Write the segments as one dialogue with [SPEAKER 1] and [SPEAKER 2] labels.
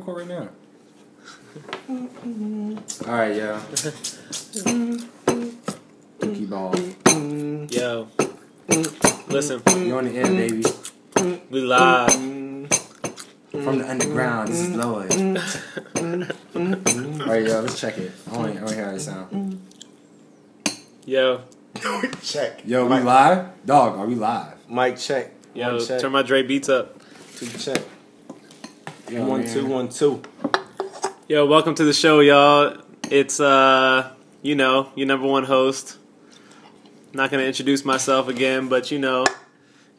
[SPEAKER 1] record right now. Mm-hmm. All right, yeah. Dookie ball.
[SPEAKER 2] Yo. Listen,
[SPEAKER 1] You on the air, baby.
[SPEAKER 2] we live.
[SPEAKER 1] From the underground. This is Lloyd. All right, yo. Let's check it. I want to hear how it sound.
[SPEAKER 2] Yo.
[SPEAKER 3] check.
[SPEAKER 1] Yo, we
[SPEAKER 3] Mike,
[SPEAKER 1] live? Dog, are we live?
[SPEAKER 3] Mike check.
[SPEAKER 2] Yo,
[SPEAKER 3] one check.
[SPEAKER 2] turn my Dre beats up.
[SPEAKER 3] Two check.
[SPEAKER 1] Yo,
[SPEAKER 3] one
[SPEAKER 1] man.
[SPEAKER 3] two one two.
[SPEAKER 2] Yo, welcome to the show, y'all. It's uh, you know, your number one host. Not gonna introduce myself again, but you know,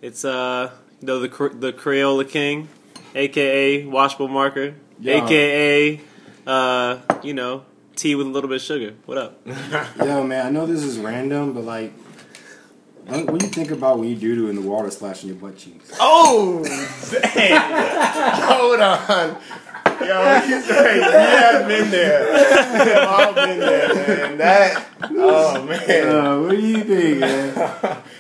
[SPEAKER 2] it's uh, you know the the Crayola King, aka Washable Marker,
[SPEAKER 1] Yeah.
[SPEAKER 2] aka uh, you know, tea with a little bit of sugar. What up?
[SPEAKER 1] Yo, man, I know this is random, but like, what, what do you think about when you do do in the water splashing your butt cheeks?
[SPEAKER 3] Oh, dang. Hold on. Yo, he's right. We have been there. Have all been there, man. That, oh, man.
[SPEAKER 1] Uh, what do you think, man?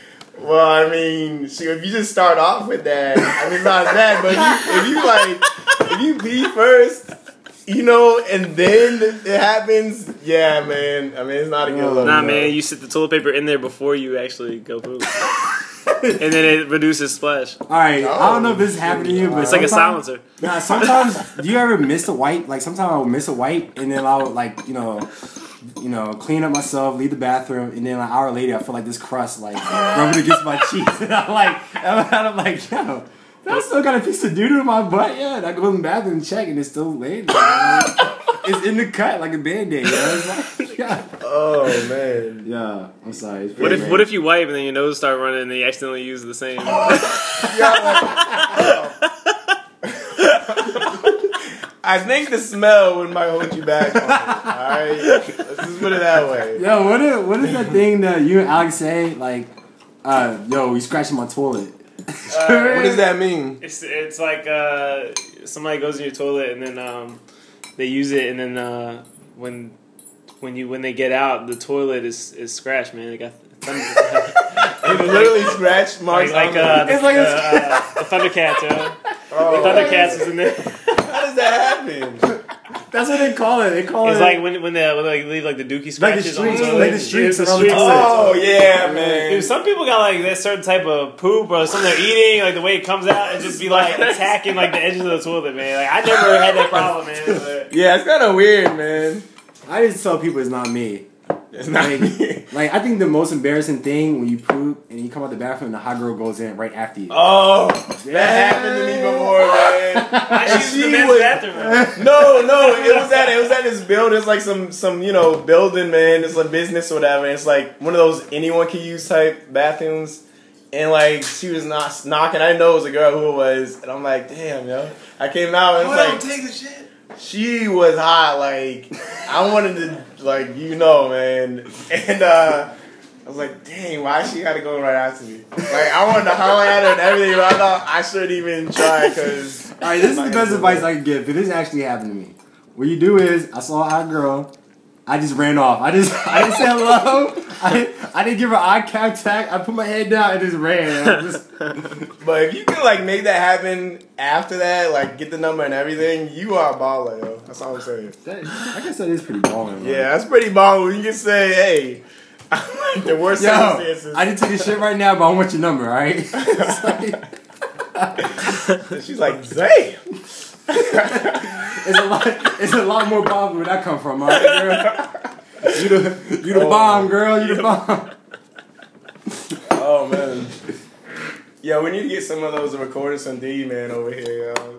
[SPEAKER 3] Well, I mean, see, if you just start off with that, I mean, not that, but if you, if you like, if you pee first, you know, and then it happens, yeah, man. I mean, it's not a good look.
[SPEAKER 2] Nah,
[SPEAKER 3] bro.
[SPEAKER 2] man, you sit the toilet paper in there before you actually go poop, and then it reduces splash.
[SPEAKER 1] All right, I don't know if this oh, happened to you, but
[SPEAKER 2] It's like a silencer.
[SPEAKER 1] Nah, sometimes do you ever miss a wipe? Like sometimes I'll miss a wipe and then I'll like you know, you know, clean up myself, leave the bathroom, and then an hour later I feel like this crust like rubbing against my cheeks, and I'm like, and I'm like, yo, I still got a piece of doo doo in my butt. Yeah, and I go in the bathroom and check, and it's still laying there. it's in the cut like a band aid. Like, yeah.
[SPEAKER 3] Oh, man.
[SPEAKER 1] yeah, I'm sorry. It's
[SPEAKER 2] What
[SPEAKER 1] pretty
[SPEAKER 2] if what if you wipe and then your nose start running and then you accidentally use the same?
[SPEAKER 3] I think the smell would might hold you back. On it, all right, let's just put it that way.
[SPEAKER 1] Yo, what is, what is that thing that you and Alex say? Like, uh, yo, you scratching my toilet.
[SPEAKER 3] What does that mean?
[SPEAKER 2] It's it's like uh, somebody goes in your toilet and then um, they use it and then uh, when when you when they get out the toilet is is scratched, man. They got thunder,
[SPEAKER 3] It literally scratched marks.
[SPEAKER 2] like like
[SPEAKER 3] on
[SPEAKER 2] uh,
[SPEAKER 3] it.
[SPEAKER 2] the,
[SPEAKER 1] It's like a-
[SPEAKER 2] uh, the Thundercats, yo.
[SPEAKER 3] Oh,
[SPEAKER 2] Thundercats is in there.
[SPEAKER 3] How does that happen?
[SPEAKER 1] That's what they call it. They call
[SPEAKER 2] It's
[SPEAKER 1] it
[SPEAKER 2] like when when they when they leave like the dookie
[SPEAKER 1] Like the
[SPEAKER 2] scratches on the
[SPEAKER 1] streaks,
[SPEAKER 2] toilet.
[SPEAKER 1] like the streaks
[SPEAKER 2] It's the
[SPEAKER 1] around the
[SPEAKER 2] streaks.
[SPEAKER 3] Oh yeah, man.
[SPEAKER 2] Dude, some people got like that certain type of poop or something they're eating, like the way it comes out, and just be like attacking like the edges of the toilet, man. Like I never had that problem, man. but-
[SPEAKER 3] Yeah, it's kind of weird, man.
[SPEAKER 1] I just tell people it's not me.
[SPEAKER 3] It's not
[SPEAKER 1] Like,
[SPEAKER 3] me.
[SPEAKER 1] like I think the most embarrassing thing when you poop and you come out the bathroom and the hot girl goes in right after you.
[SPEAKER 3] Oh, that happened to me before, man.
[SPEAKER 2] I
[SPEAKER 3] And
[SPEAKER 2] used the
[SPEAKER 3] she
[SPEAKER 2] men's
[SPEAKER 3] was-
[SPEAKER 2] bathroom.
[SPEAKER 3] No, no, it was at it was at this building. It's like some some you know building, man. It's like business or whatever. It's like one of those anyone can use type bathrooms. And like she was not knocking. I didn't know it was a girl who it was, and I'm like, damn, yo. I came out and it's like
[SPEAKER 4] take the shit.
[SPEAKER 3] She was hot. Like I wanted to, like you know, man. And uh I was like, dang, why she got to go right after me? Like I wanted to holler at her and everything, but I thought I shouldn't even try because.
[SPEAKER 1] All right, this is the best advice I can give. If this actually happened to me, what you do is I saw a hot girl. I just ran off. I just I didn't say hello. I I didn't give her eye contact. I put my head down and just ran. Just-
[SPEAKER 3] But if you can like make that happen after that, like get the number and everything, you are a baller, yo. That's all I'm saying.
[SPEAKER 1] that, I guess that is pretty man.
[SPEAKER 3] Yeah, that's pretty baller. You can say, hey, the worst
[SPEAKER 1] Yo,
[SPEAKER 3] circumstances.
[SPEAKER 1] I didn't take a shit right now, but I want your number, all right? It's like-
[SPEAKER 3] She's like, damn.
[SPEAKER 1] It's a lot. It's a lot more bomb where that come from, all right, girl. You the you the
[SPEAKER 3] Oh.
[SPEAKER 1] bomb, girl. You the bomb.
[SPEAKER 3] Oh man. Yeah, we need to get some of those recorders on D man over here, yo.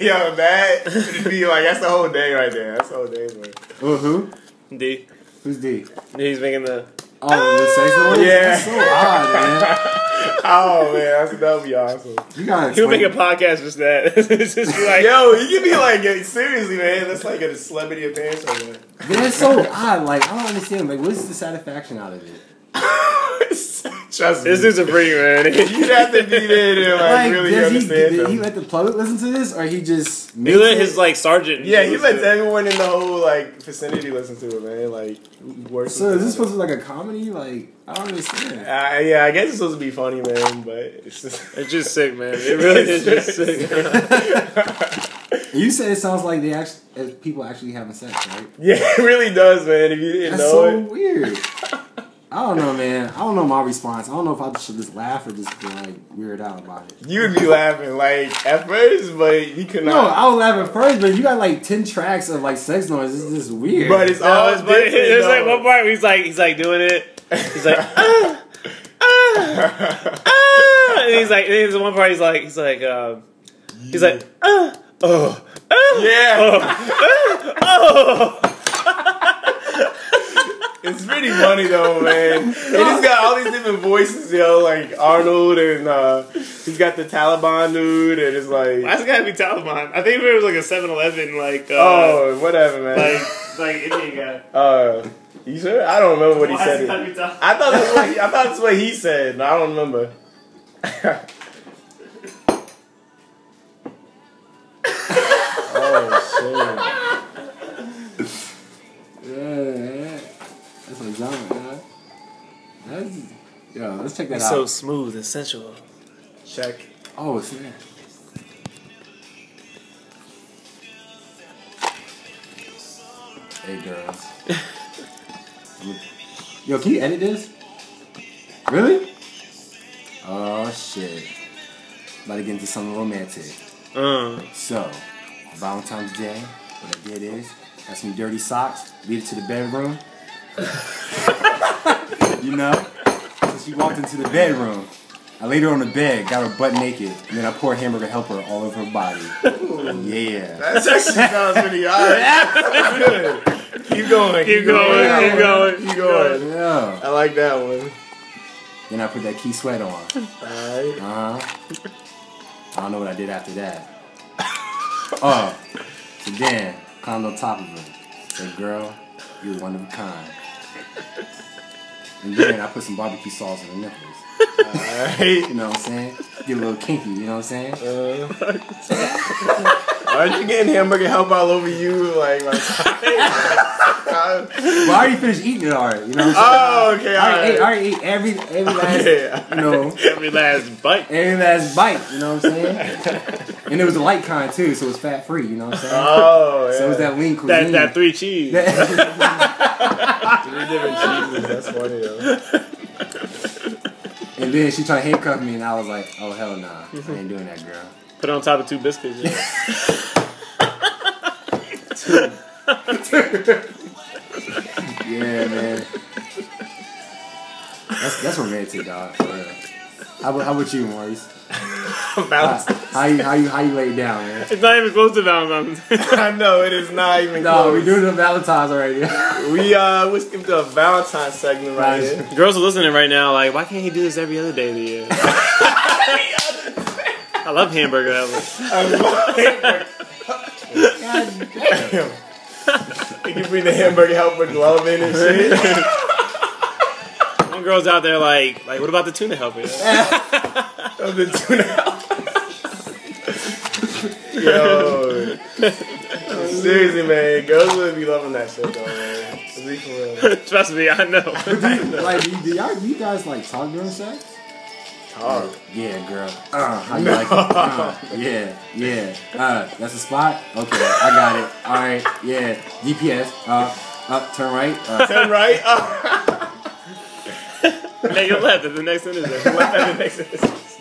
[SPEAKER 3] yo, that be like that's the whole day right there. That's the whole day, man.
[SPEAKER 1] Oh, who?
[SPEAKER 2] D.
[SPEAKER 1] Who's D?
[SPEAKER 2] He's making the.
[SPEAKER 1] Oh, the sex noise.
[SPEAKER 3] Yeah.
[SPEAKER 1] That's so odd, man.
[SPEAKER 3] Oh man, that's that'd be awesome.
[SPEAKER 1] You gotta.
[SPEAKER 2] He'll make a podcast just that. it's just be like,
[SPEAKER 3] Yo, you can be like seriously, man. That's like a celebrity appearance right there.
[SPEAKER 1] Man, it's so odd. Like I don't understand. Like, what's the satisfaction out of it?
[SPEAKER 3] Trust me.
[SPEAKER 2] this dude's a freak, man.
[SPEAKER 3] You'd have to be there to like,
[SPEAKER 1] Like,
[SPEAKER 3] really
[SPEAKER 1] does he,
[SPEAKER 3] understand
[SPEAKER 1] did he let the public listen to this, or he just
[SPEAKER 2] he let
[SPEAKER 1] it?
[SPEAKER 2] his like sergeant.
[SPEAKER 3] yeah, he lets everyone in the whole like vicinity listen to it, man. Like, works.
[SPEAKER 1] So is this supposed to be like a comedy? Like I don't understand.
[SPEAKER 3] Uh, yeah, I guess it's supposed to be funny, man, but it's just.
[SPEAKER 2] It's just sick, man. It really is just sick.
[SPEAKER 1] You said it sounds like they actually people actually having sex, right?
[SPEAKER 3] Yeah, it really does, man. If you didn't
[SPEAKER 1] That's
[SPEAKER 3] know
[SPEAKER 1] so
[SPEAKER 3] it.
[SPEAKER 1] weird. I don't know, man. I don't know my response. I don't know if I should just laugh or just be like weird out about it.
[SPEAKER 3] You would be laughing like at first, but you could not.
[SPEAKER 1] No,
[SPEAKER 3] not.
[SPEAKER 1] I was laughing first, but you got like ten tracks of like sex noise. It's just weird.
[SPEAKER 3] but it's
[SPEAKER 2] No,
[SPEAKER 3] all
[SPEAKER 2] it's, but there's like one part where he's like he's like doing it. He's like ah, ah, ah, and he's like and there's one part he's like he's like um, he's like ah, oh ah,
[SPEAKER 3] Yeah.
[SPEAKER 2] oh.
[SPEAKER 3] It's pretty funny though, man. And he's got all these different voices, yo, like Arnold, and uh, he's got the Taliban dude, and it's like,
[SPEAKER 2] That's gotta be Taliban. I think it was like a 7-Eleven like uh,
[SPEAKER 3] oh, whatever, man.
[SPEAKER 2] like like Indian guy.
[SPEAKER 3] uh, you sure? I don't remember what he said.
[SPEAKER 2] it gotta be Taliban?
[SPEAKER 3] I thought that's what he, I thought that's what he said. No, I don't remember. oh
[SPEAKER 1] yeah, yo. Let's check that
[SPEAKER 2] He's
[SPEAKER 1] out.
[SPEAKER 2] so smooth and sensual.
[SPEAKER 3] Check.
[SPEAKER 1] oh, snap. Hey girls. Yo, can you edit this? Really? Oh shit. About to get into something romantic.
[SPEAKER 2] Uh,
[SPEAKER 1] So, Valentine's Day, what I did is, got some dirty socks, lead it to the bedroom. you know? So she walked into the bedroom. I laid her on the bed, got her butt naked, and then I poured hamburger helper all over her body. yeah.
[SPEAKER 3] That actually sounds pretty alright. Good. Keep going.
[SPEAKER 2] Keep going,
[SPEAKER 3] Yeah,
[SPEAKER 2] keep going,
[SPEAKER 3] Keep going.
[SPEAKER 1] Yeah.
[SPEAKER 3] I like that one.
[SPEAKER 1] Then I put that Keith Sweat on.
[SPEAKER 3] Alright.
[SPEAKER 1] Uh huh. I don't know what I did after that. Oh, so then climbed on top of her. Said, "Girl, you're one of a kind." And then I put some barbecue sauce on the nipples.
[SPEAKER 3] Alright.
[SPEAKER 1] You know what I'm saying? Get a little kinky. You know what I'm saying?
[SPEAKER 3] Uh, aren't you getting hamburger help all over you? Like, like
[SPEAKER 1] Well, I already finished eating it already. You know what I'm saying?
[SPEAKER 3] oh, okay,
[SPEAKER 1] I already, ate, I
[SPEAKER 3] alright.
[SPEAKER 1] already ate every every last
[SPEAKER 3] Yeah.
[SPEAKER 1] you know
[SPEAKER 2] every last bite.
[SPEAKER 1] every last bite. You know what I'm saying? And it was a light kind too, so it was fat free. You know what I'm saying?
[SPEAKER 3] Oh, yeah.
[SPEAKER 1] So it was that lean
[SPEAKER 2] That
[SPEAKER 1] cuisine.
[SPEAKER 2] that three cheese.
[SPEAKER 3] Three different cheeses. That's funny though.
[SPEAKER 1] and then she tried to handcuff me, and I was like, "Oh hell nah, I ain't doing that, girl."
[SPEAKER 2] Put it on top of two biscuits. Yeah.
[SPEAKER 1] Yeah, man. That's that's romantic, dog. For. How about how about you, Maurice? How, how you how you how you lay down, man?
[SPEAKER 2] It's not even close to Valentine's.
[SPEAKER 3] I know it is not even close.
[SPEAKER 1] No,
[SPEAKER 3] close.
[SPEAKER 1] we're doing the Valentine's already.
[SPEAKER 3] We uh we skipped a Valentine's segment right
[SPEAKER 1] Nice.
[SPEAKER 3] here.
[SPEAKER 2] Girls are listening right now, like, why can't he do this every other day of the year? I love hamburger helper.
[SPEAKER 1] God damn.
[SPEAKER 3] You can bring the hamburger helper glove in and shit.
[SPEAKER 2] One girl's out there like, like, what about the tuna helper?
[SPEAKER 3] of the tuna Yo. Seriously, man. Girls would be loving that shit, though, man. To be for real.
[SPEAKER 2] Trust me, I know.
[SPEAKER 1] like, do, do y'all, do you guys like talk during sex?
[SPEAKER 3] Talk.
[SPEAKER 1] Yeah, girl. Uh, how you like it? Uh, yeah, yeah. Uh, that's a spot. Okay, I got it. All right. Yeah. GPS. Uh, up. Turn right. Uh,
[SPEAKER 3] Turn right. Oh.
[SPEAKER 2] Make it left at the next sentence.
[SPEAKER 3] Left at the next sentence.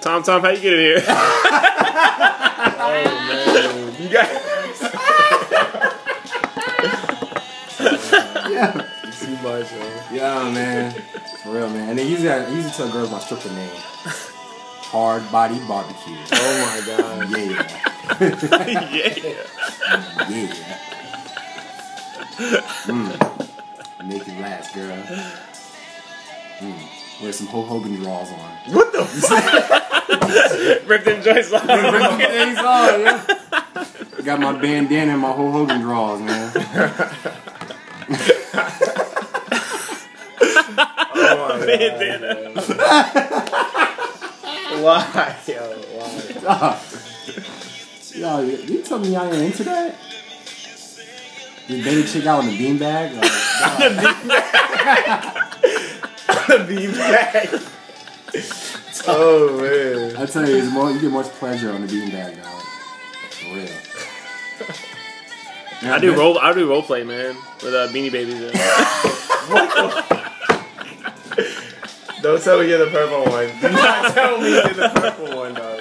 [SPEAKER 2] Tom, Tom, how you get in here?
[SPEAKER 1] For real, man. And then usually, I usually tell girls my stripper name. Hard Body Barbecue.
[SPEAKER 3] Oh my god.
[SPEAKER 1] Yeah.
[SPEAKER 2] yeah.
[SPEAKER 1] Yeah. Mm. Make it last, girl. Mm. Wear some Hulk Hogan draws on.
[SPEAKER 3] What the fuck?
[SPEAKER 2] Rip them joints off.
[SPEAKER 1] Things on, yeah. Got my bandana and my Hulk Hogan draws, man.
[SPEAKER 2] Bandana.
[SPEAKER 3] Why, yo? Why?
[SPEAKER 1] Yo, you you tell me y'all ain't into that? This baby chick out in the beanbag? Like,
[SPEAKER 3] The beanbag. Oh man.
[SPEAKER 1] I tell you, it's more, you get much pleasure on the beanbag, dog. For real.
[SPEAKER 2] I do role. I do role play, man, with uh, Beanie Babies. In.
[SPEAKER 3] Don't tell me you're the purple one. Do not tell me you're the purple one, dog.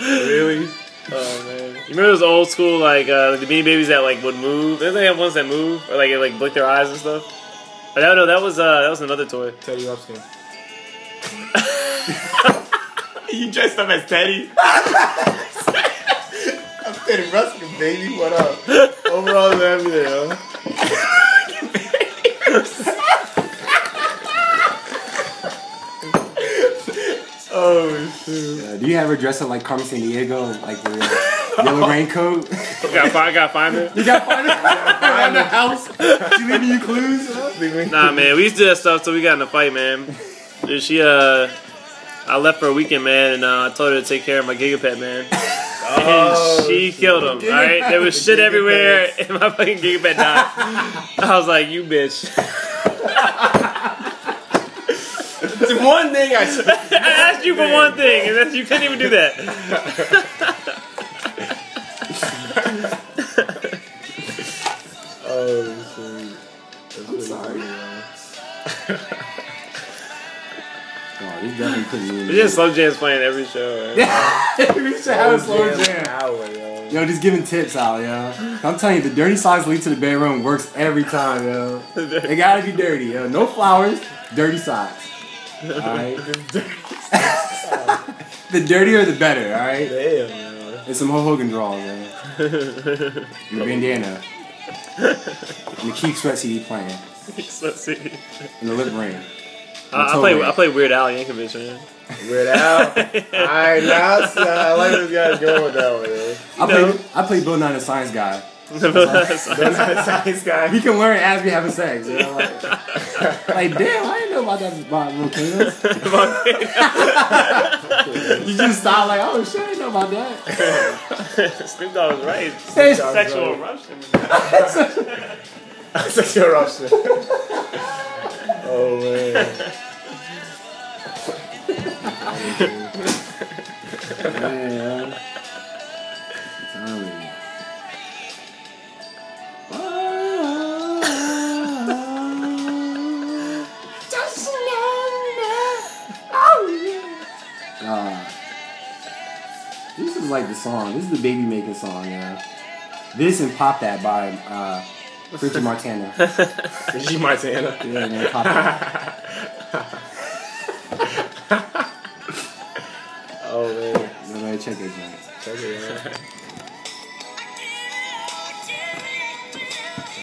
[SPEAKER 3] Really?
[SPEAKER 2] Oh man, you remember those old school like uh, the Beanie Babies that like would move? Didn't they have ones that move or like it, like blink their eyes and stuff? But no, no, that was uh, that was another toy.
[SPEAKER 3] Teddy Ruxpin. you dressed up as Teddy? I'm Teddy Ruxpin, baby. What up? Overall, and everything, shoot.
[SPEAKER 1] Do you ever dress up like Carmen Sandiego, like the yellow raincoat?
[SPEAKER 2] Got find, got find it.
[SPEAKER 1] you got find it around the house. She leaving you clues. huh?
[SPEAKER 2] Nah, man, we used to do that stuff till we got in a fight, man. Dude, she uh, I left for a weekend, man, and uh, I told her to take care of my gigapet, man.
[SPEAKER 3] Oh,
[SPEAKER 2] and she killed him. All right, there was shit everywhere, and my fucking gigapet died. I was like, "You bitch."
[SPEAKER 3] It's one thing I
[SPEAKER 2] I asked you for one thing, and then you couldn't even do that.
[SPEAKER 3] Oh shoot. That's pretty
[SPEAKER 1] sorry.
[SPEAKER 3] yo.
[SPEAKER 1] Oh, this definitely putting me in.
[SPEAKER 2] It's just slow jams playing every show. Man.
[SPEAKER 1] we should have a slow
[SPEAKER 3] Jam
[SPEAKER 1] jam.
[SPEAKER 3] hour, yo.
[SPEAKER 1] Yo, just giving tips out, yo. I'm telling you, the dirty socks lead to the bedroom works every time, yo. They gotta be dirty, yo. No flowers, dirty socks. Alright? the dirtier the better, alright?
[SPEAKER 3] Damn, yo.
[SPEAKER 1] And some Ho Hogan draws, man. And a bandana. And the Keith Sweat CD playing.
[SPEAKER 2] Let's see.
[SPEAKER 1] And the lip ring.
[SPEAKER 2] I, I play. I play Weird Al Yankovic, man.
[SPEAKER 3] Weird Al. Alright, now uh, I like this guy's going with that one, yo.
[SPEAKER 1] I
[SPEAKER 2] No.
[SPEAKER 1] play, I play Bill Nye the Science Guy.
[SPEAKER 3] A science guy.
[SPEAKER 1] He can learn as we having sex, you know? Like, like, damn, I didn't know about that about volcanoes. You just stop like, oh shit, I didn't know about that.
[SPEAKER 2] Snoop Dogg was right.
[SPEAKER 1] Hey,
[SPEAKER 2] Sexual eruption.
[SPEAKER 3] Sexual eruption. oh man.
[SPEAKER 1] Man, Uh, this is like the song. This is the baby making song, yeah. This and Pop That by uh, Richard Montana.
[SPEAKER 3] G Montana.
[SPEAKER 1] Yeah, man, Pop That.
[SPEAKER 3] Oh man.
[SPEAKER 1] Nobody check it, man.
[SPEAKER 3] Check it out.